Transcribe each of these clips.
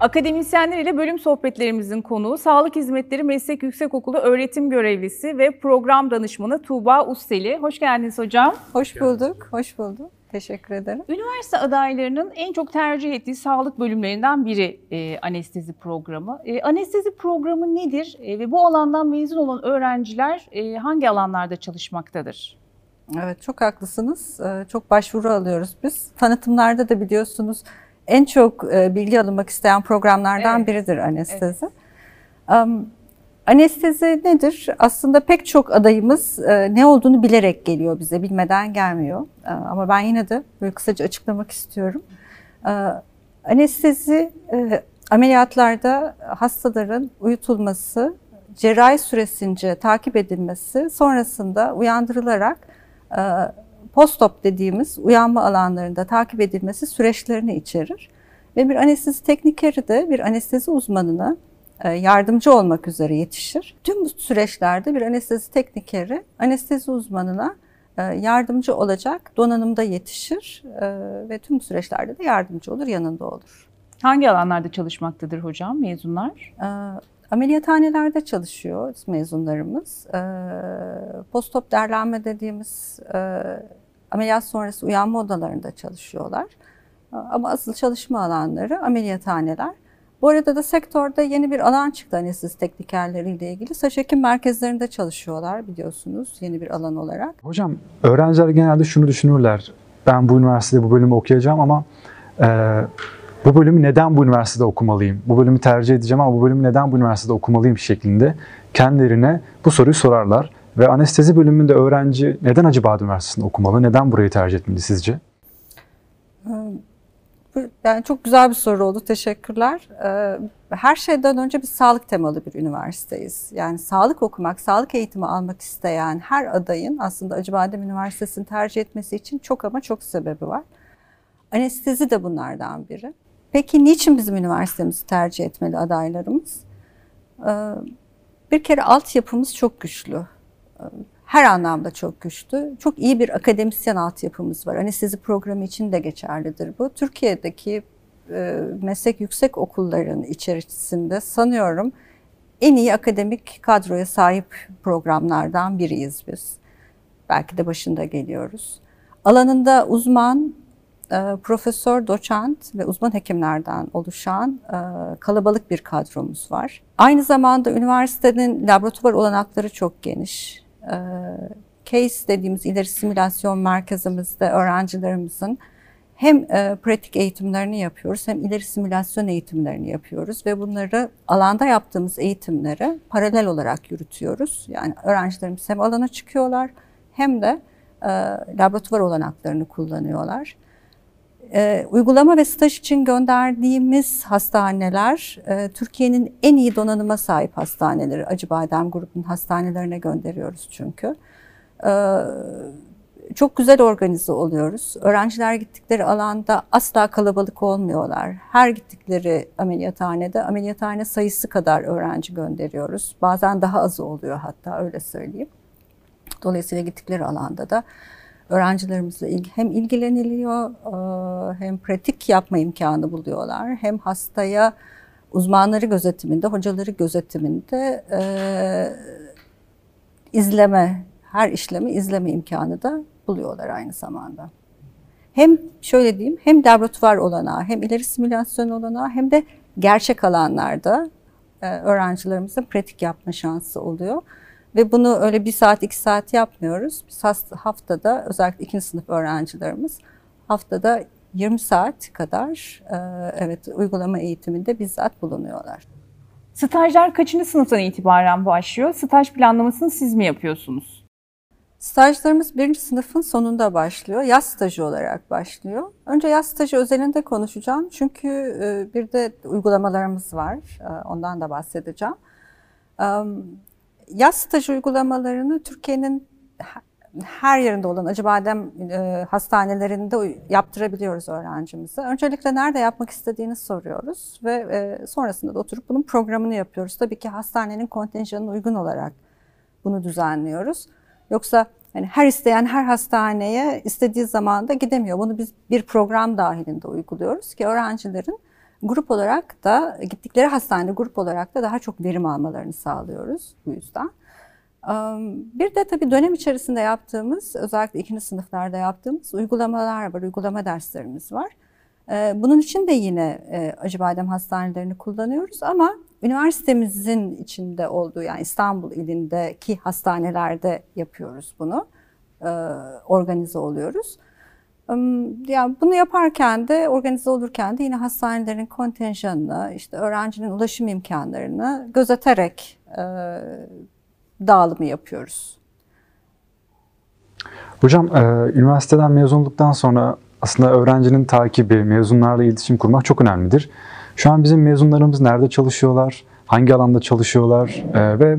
Akademisyenler ile bölüm sohbetlerimizin konuğu Sağlık Hizmetleri Meslek Yüksekokulu öğretim görevlisi ve program danışmanı Tuğba Usteli. Hoş geldiniz hocam. Hoş bulduk, hoş bulduk. Teşekkür ederim. Üniversite adaylarının en çok tercih ettiği sağlık bölümlerinden biri e, anestezi programı. E, anestezi programı nedir e, ve bu alandan mezun olan öğrenciler e, hangi alanlarda çalışmaktadır? Evet, çok haklısınız. Ee, çok başvuru alıyoruz biz. Tanıtımlarda da biliyorsunuz en çok e, bilgi alınmak isteyen programlardan Evet. biridir anestezi. Um, Anestezi nedir? Aslında pek çok adayımız e, ne olduğunu bilerek geliyor bize, bilmeden gelmiyor. E, Ama ben yine de böyle kısaca açıklamak istiyorum. E, Anestezi e, ameliyatlarda hastaların uyutulması, cerrahi süresince takip edilmesi, sonrasında uyandırılarak e, postop dediğimiz uyanma alanlarında takip edilmesi süreçlerini içerir. Ve bir anestezi teknikeri de bir anestezi uzmanına e, yardımcı olmak üzere yetişir. Tüm bu süreçlerde bir anestezi teknikeri anestezi uzmanına e, yardımcı olacak donanımda yetişir e, ve tüm süreçlerde de yardımcı olur, yanında olur. Hangi alanlarda çalışmaktadır hocam mezunlar? Ameliyathanelerde çalışıyor mezunlarımız. Postop derlenme dediğimiz ameliyat sonrası uyanma odalarında çalışıyorlar. Ama asıl çalışma alanları ameliyathaneler. Bu arada da sektörde yeni bir alan çıktı anestezi teknikerleriyle ilgili. Saç hekim merkezlerinde çalışıyorlar biliyorsunuz yeni bir alan olarak. Hocam öğrenciler genelde şunu düşünürler. Ben bu üniversitede bu bölümü okuyacağım ama e, bu bölümü neden bu üniversitede okumalıyım? Bu bölümü tercih edeceğim ama bu bölümü neden bu üniversitede okumalıyım şeklinde kendilerine bu soruyu sorarlar. Ve anestezi bölümünde öğrenci neden Acıbadem Üniversitesi'nde okumalı? Neden burayı tercih etmeli sizce? Bu yani çok güzel bir soru oldu. Teşekkürler. Ee, Her şeyden önce biz sağlık temalı bir üniversiteyiz. Yani sağlık okumak, sağlık eğitimi almak isteyen her adayın aslında Acıbadem Üniversitesi'ni tercih etmesi için çok ama çok sebebi var. Anestezi de bunlardan biri. Peki niçin bizim üniversitemizi tercih etmeli adaylarımız? Ee, Bir kere altyapımız çok güçlü. Her anlamda çok güçlü. Çok iyi bir akademisyen altyapımız var. Anestezi programı için de geçerlidir bu. Türkiye'deki e, meslek yüksek okulların içerisinde sanıyorum en iyi akademik kadroya sahip programlardan biriyiz biz. Belki de başında geliyoruz. Alanında uzman, e, profesör, doçent ve uzman hekimlerden oluşan e, kalabalık bir kadromuz var. Aynı zamanda üniversitenin laboratuvar olanakları çok geniş. CASE dediğimiz ileri simülasyon merkezimizde öğrencilerimizin hem pratik eğitimlerini yapıyoruz hem ileri simülasyon eğitimlerini yapıyoruz ve bunları alanda yaptığımız eğitimleri paralel olarak yürütüyoruz. Yani öğrencilerimiz hem alana çıkıyorlar hem de laboratuvar olanaklarını kullanıyorlar. E, uygulama ve staj için gönderdiğimiz hastaneler e, Türkiye'nin en iyi donanıma sahip hastaneleri. Acıbadem grubunun hastanelerine gönderiyoruz çünkü. E, çok güzel organize oluyoruz. Öğrenciler gittikleri alanda asla kalabalık olmuyorlar. Her gittikleri ameliyathanede ameliyathane sayısı kadar öğrenci gönderiyoruz. Bazen daha azı oluyor hatta öyle söyleyeyim. Dolayısıyla gittikleri alanda da öğrencilerimizle ilgi, hem ilgileniliyor e, hem pratik yapma imkanı buluyorlar. Hem hastaya uzmanları gözetiminde, hocaları gözetiminde e, izleme, her işlemi izleme imkanı da buluyorlar aynı zamanda. Hem şöyle diyeyim, hem laboratuvar olanağı, hem ileri simülasyon olanağı, hem de gerçek alanlarda e, öğrencilerimizin pratik yapma şansı oluyor. Ve bunu öyle bir saat, iki saat yapmıyoruz. Biz haftada, özellikle ikinci sınıf öğrencilerimiz haftada 20 saat kadar e, evet uygulama eğitiminde bizzat bulunuyorlar. Stajlar kaçıncı sınıftan itibaren başlıyor? Staj planlamasını siz mi yapıyorsunuz? Stajlarımız birinci sınıfın sonunda başlıyor. Yaz stajı olarak başlıyor. Önce yaz stajı özelinde konuşacağım. Çünkü e, bir de uygulamalarımız var. E, Ondan da bahsedeceğim. Yaz stajı uygulamalarını Türkiye'nin her yerinde olan Acıbadem e, hastanelerinde yaptırabiliyoruz öğrencimize. Öncelikle nerede yapmak istediğini soruyoruz ve e, sonrasında da oturup bunun programını yapıyoruz. Tabii ki hastanenin kontenjanına uygun olarak bunu düzenliyoruz. Yoksa hani her isteyen her hastaneye istediği zamanda gidemiyor. Bunu biz bir program dahilinde uyguluyoruz ki öğrencilerin Grup olarak da gittikleri hastanede grup olarak da daha çok verim almalarını sağlıyoruz bu yüzden. Bir de tabii dönem içerisinde yaptığımız, özellikle ikinci sınıflarda yaptığımız uygulamalar var, uygulama derslerimiz var. Bunun için de yine Acıbadem hastanelerini kullanıyoruz ama üniversitemizin içinde olduğu yani İstanbul ilindeki hastanelerde yapıyoruz bunu. Organize oluyoruz. Yani bunu yaparken de, organize olurken de yine hastanelerin kontenjanını, işte öğrencinin ulaşım imkanlarını gözeterek dağılımı yapıyoruz. Hocam, e, üniversiteden mezun olduktan sonra aslında öğrencinin takibi, mezunlarla iletişim kurmak çok önemlidir. Şu an bizim mezunlarımız nerede çalışıyorlar, hangi alanda çalışıyorlar e, ve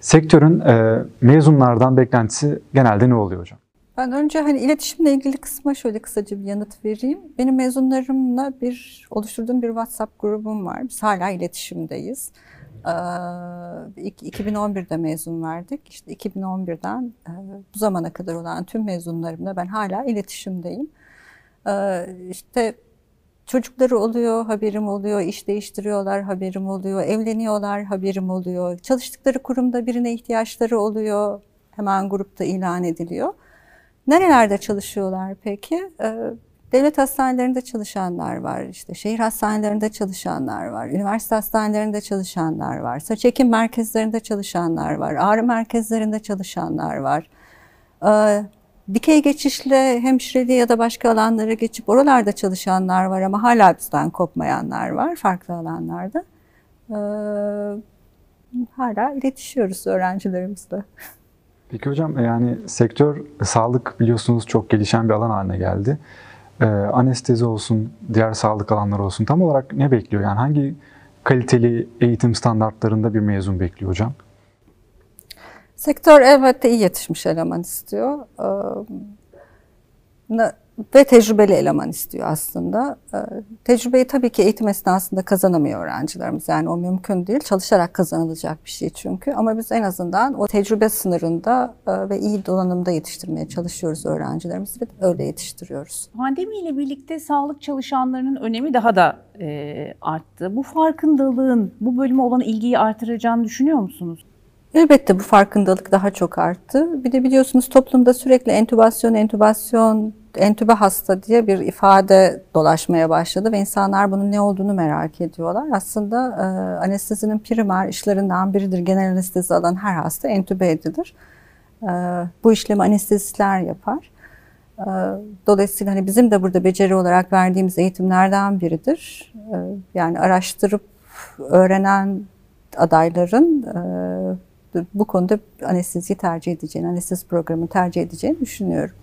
sektörün e, mezunlardan beklentisi genelde ne oluyor hocam? Ben önce hani iletişimle ilgili kısma şöyle kısaca bir yanıt vereyim. Benim mezunlarımla bir oluşturduğum bir WhatsApp grubum var. Biz hala iletişimdeyiz. 2011'de mezun verdik. İşte 2011'den bu zamana kadar olan tüm mezunlarımla ben hala iletişimdeyim. İşte çocukları oluyor, haberim oluyor, iş değiştiriyorlar, haberim oluyor, evleniyorlar, haberim oluyor. Çalıştıkları kurumda birine ihtiyaçları oluyor, hemen grupta ilan ediliyor. Nerelerde çalışıyorlar peki? Devlet hastanelerinde çalışanlar var, işte şehir hastanelerinde çalışanlar var, üniversite hastanelerinde çalışanlar var, saç ekim merkezlerinde çalışanlar var, ağrı merkezlerinde çalışanlar var. Ee, dikey geçişle hemşireliğe ya da başka alanlara geçip oralarda çalışanlar var ama hala bizden kopmayanlar var farklı alanlarda. Ee, hala iletişiyoruz öğrencilerimizle. Peki hocam yani sektör sağlık biliyorsunuz çok gelişen bir alan haline geldi e, anestezi olsun, diğer sağlık alanları olsun tam olarak ne bekliyor? Yani hangi kaliteli eğitim standartlarında bir mezun bekliyor hocam? Sektör elbette iyi yetişmiş eleman istiyor. Ee, ve tecrübeli eleman istiyor aslında. Ee, tecrübeyi tabii ki eğitim esnasında kazanamıyor öğrencilerimiz. Yani o mümkün değil. Çalışarak kazanılacak bir şey çünkü. Ama biz en azından o tecrübe sınırında e, ve iyi donanımda yetiştirmeye çalışıyoruz öğrencilerimizi ve öyle yetiştiriyoruz. Pandemiyle birlikte sağlık çalışanlarının önemi daha da e, arttı. Bu farkındalığın bu bölüme olan ilgiyi artıracağını düşünüyor musunuz? Elbette bu farkındalık daha çok arttı. Bir de biliyorsunuz toplumda sürekli entübasyon, entübasyon, entübe hasta diye bir ifade dolaşmaya başladı ve insanlar bunun ne olduğunu merak ediyorlar. Aslında e, anestezinin primer işlerinden biridir. Genel anestezi alan her hasta entübe edilir. E, bu işlemi anestezistler yapar. E, dolayısıyla hani bizim de burada beceri olarak verdiğimiz eğitimlerden biridir. E, yani araştırıp öğrenen adayların e, bu konuda anesteziyi tercih edeceğini, anestezi programını tercih edeceğini düşünüyorum.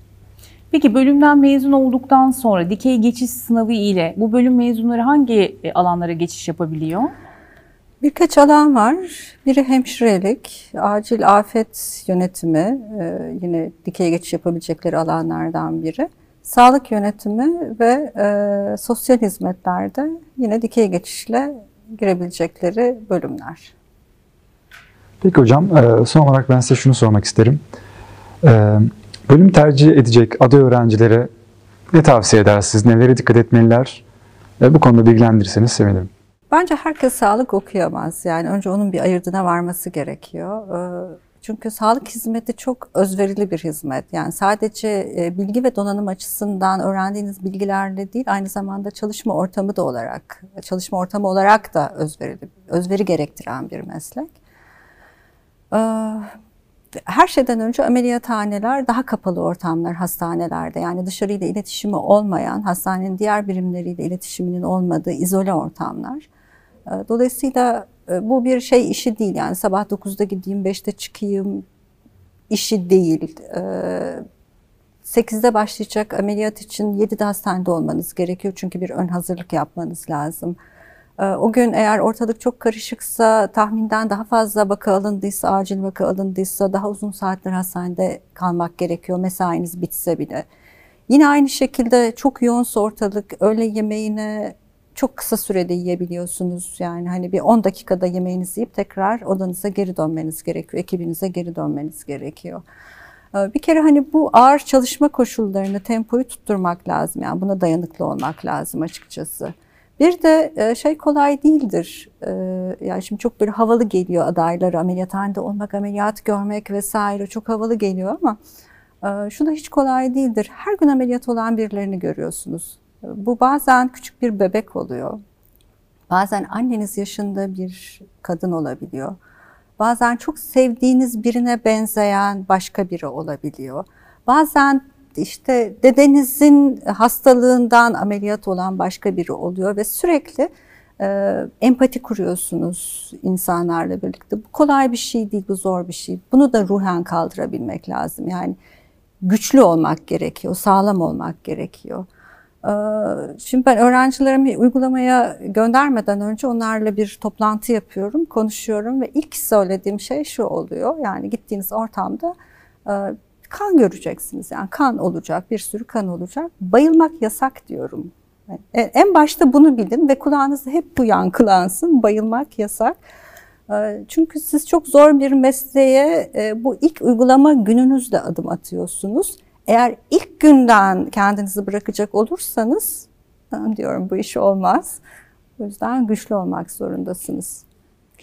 Peki bölümden mezun olduktan sonra dikey geçiş sınavı ile bu bölüm mezunları hangi e, alanlara geçiş yapabiliyor? Birkaç alan var. Biri hemşirelik, acil afet yönetimi, e, yine dikey geçiş yapabilecekleri alanlardan biri. Sağlık yönetimi ve e, sosyal hizmetlerde yine dikey geçişle girebilecekleri bölümler. Peki hocam, son olarak ben size şunu sormak isterim. Bölüm tercih edecek aday öğrencilere ne tavsiye edersiniz? Nelere dikkat etmeliler? Bu konuda bilgilendirirseniz sevinirim. Bence herkes sağlık okuyamaz. Yani önce onun bir ayırdına varması gerekiyor. Ee, çünkü sağlık hizmeti çok özverili bir hizmet. Yani sadece e, bilgi ve donanım açısından öğrendiğiniz bilgilerle değil, aynı zamanda çalışma ortamı da olarak, çalışma ortamı olarak da özverili, özveri gerektiren bir meslek. Her şeyden önce ameliyathaneler daha kapalı ortamlar hastanelerde. Yani dışarıyla iletişimi olmayan, hastanenin diğer birimleriyle iletişiminin olmadığı izole ortamlar. Ee, dolayısıyla e, bu bir şey işi değil. Yani sabah 9'da gideyim, 5'te çıkayım işi değil. 8'de ee, başlayacak ameliyat için 7'de hastanede olmanız gerekiyor. Çünkü bir ön hazırlık yapmanız lazım. Ee, o gün eğer ortalık çok karışıksa, tahminden daha fazla vaka alındıysa, acil vaka alındıysa daha uzun saatler hastanede kalmak gerekiyor mesainiz bitse bile. Yine aynı şekilde çok yoğunsa ortalık öğle yemeğine çok kısa sürede yiyebiliyorsunuz. Yani hani bir 10 dakikada yemeğinizi yiyip tekrar odanıza geri dönmeniz gerekiyor. Ekibinize geri dönmeniz gerekiyor. Ee, bir kere hani bu ağır çalışma koşullarını, tempoyu tutturmak lazım. Yani buna dayanıklı olmak lazım açıkçası. Bir de e, şey kolay değildir. E, yani şimdi çok böyle havalı geliyor adaylara ameliyathanede olmak, ameliyat görmek vesaire çok havalı geliyor ama e, şu da hiç kolay değildir. Her gün ameliyat olan birilerini görüyorsunuz. Bu bazen küçük bir bebek oluyor. Bazen anneniz yaşında bir kadın olabiliyor. Bazen çok sevdiğiniz birine benzeyen başka biri olabiliyor. Bazen işte dedenizin hastalığından ameliyat olan başka biri oluyor ve sürekli e, empati kuruyorsunuz insanlarla birlikte. Bu kolay bir şey değil, bu zor bir şey. Bunu da ruhen kaldırabilmek lazım. Yani güçlü olmak gerekiyor, sağlam olmak gerekiyor. E, şimdi ben öğrencilerimi uygulamaya göndermeden önce onlarla bir toplantı yapıyorum, konuşuyorum ve ilk söylediğim şey şu oluyor. Yani gittiğiniz ortamda e, kan göreceksiniz. Yani kan olacak, bir sürü kan olacak. Bayılmak yasak diyorum. E, en başta bunu bilin ve kulağınızda hep bu yankılansın. Bayılmak yasak. E, çünkü siz çok zor bir mesleğe e, bu ilk uygulama gününüzde adım atıyorsunuz. Eğer ilk günden kendinizi bırakacak olursanız diyorum bu iş olmaz. O yüzden güçlü olmak zorundasınız.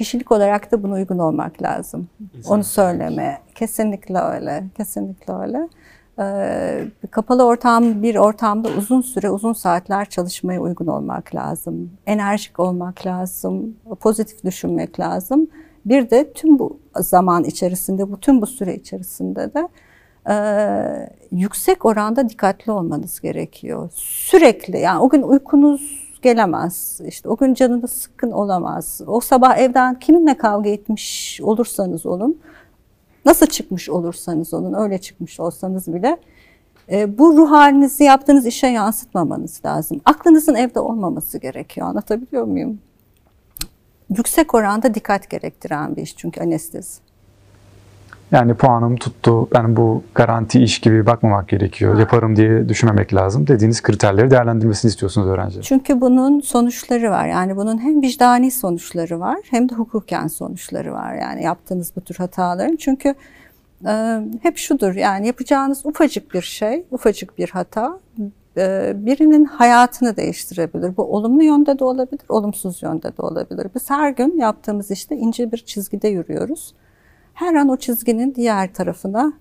Kişilik olarak da buna uygun olmak lazım. İnsan Onu söyleme. Kesinlikle öyle. Kesinlikle öyle. Ee, kapalı ortam bir ortamda uzun süre, uzun saatler çalışmaya uygun olmak lazım. Enerjik olmak lazım. Pozitif düşünmek lazım. Bir de tüm bu zaman içerisinde, bu tüm bu süre içerisinde de e, yüksek oranda dikkatli olmanız gerekiyor. Sürekli yani o gün uykunuz gelemez. İşte o gün canınız sıkkın olamaz. O sabah evden kiminle kavga etmiş olursanız olun, nasıl çıkmış olursanız olun, öyle çıkmış olsanız bile e, bu ruh halinizi yaptığınız işe yansıtmamanız lazım. Aklınızın evde olmaması gerekiyor. Anlatabiliyor muyum? Yüksek oranda dikkat gerektiren bir iş çünkü anestezi. Yani puanım tuttu, ben bu garanti iş gibi bakmamak gerekiyor, yaparım diye düşünmemek lazım. Dediğiniz kriterleri değerlendirmesini istiyorsunuz öğrenciler. Çünkü bunun sonuçları var. Yani bunun hem vicdani sonuçları var hem de hukuken sonuçları var. Yani yaptığınız bu tür hataların. Çünkü e, hep şudur yani yapacağınız ufacık bir şey, ufacık bir hata e, birinin hayatını değiştirebilir. Bu olumlu yönde de olabilir, olumsuz yönde de olabilir. Biz her gün yaptığımız işte ince bir çizgide yürüyoruz her an o çizginin diğer tarafına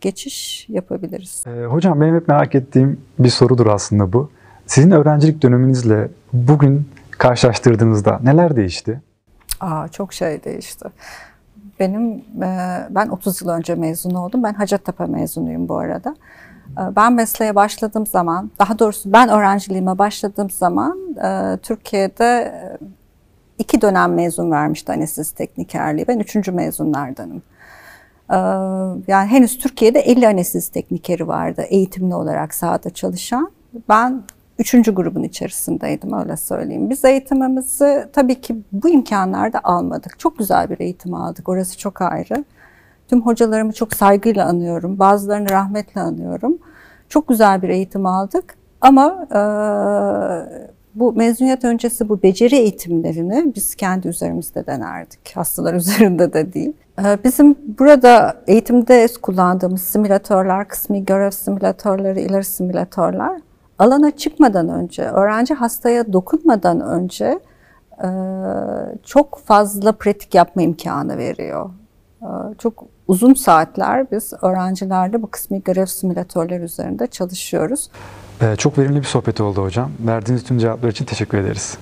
geçiş yapabiliriz. Ee, hocam benim hep merak ettiğim bir sorudur aslında bu. Sizin öğrencilik döneminizle bugün karşılaştırdığınızda neler değişti? Aa, çok şey değişti. Benim e, ben 30 yıl önce mezun oldum. Ben Hacettepe mezunuyum bu arada. E, ben mesleğe başladığım zaman, daha doğrusu ben öğrenciliğime başladığım zaman e, Türkiye'de iki dönem mezun vermişti anestezi teknikerliği. Ben üçüncü mezunlardanım. Ee, yani henüz Türkiye'de 50 anestezi teknikeri vardı eğitimli olarak sahada çalışan. Ben üçüncü grubun içerisindeydim öyle söyleyeyim. Biz eğitimimizi tabii ki bu imkanlarda almadık. Çok güzel bir eğitim aldık. Orası çok ayrı. Tüm hocalarımı çok saygıyla anıyorum. Bazılarını rahmetle anıyorum. Çok güzel bir eğitim aldık. Ama e, bu mezuniyet öncesi bu beceri eğitimlerini biz kendi üzerimizde denerdik. Hastalar üzerinde de değil. Ee, bizim burada eğitimde kullandığımız simülatörler, kısmi görev simülatörleri, ileri simülatörler alana çıkmadan önce, öğrenci hastaya dokunmadan önce e, çok fazla pratik yapma imkanı veriyor. E, çok uzun saatler biz öğrencilerle bu kısmi görev simülatörler üzerinde çalışıyoruz. Ee, çok verimli bir sohbet oldu hocam. Verdiğiniz tüm cevaplar için teşekkür ederiz.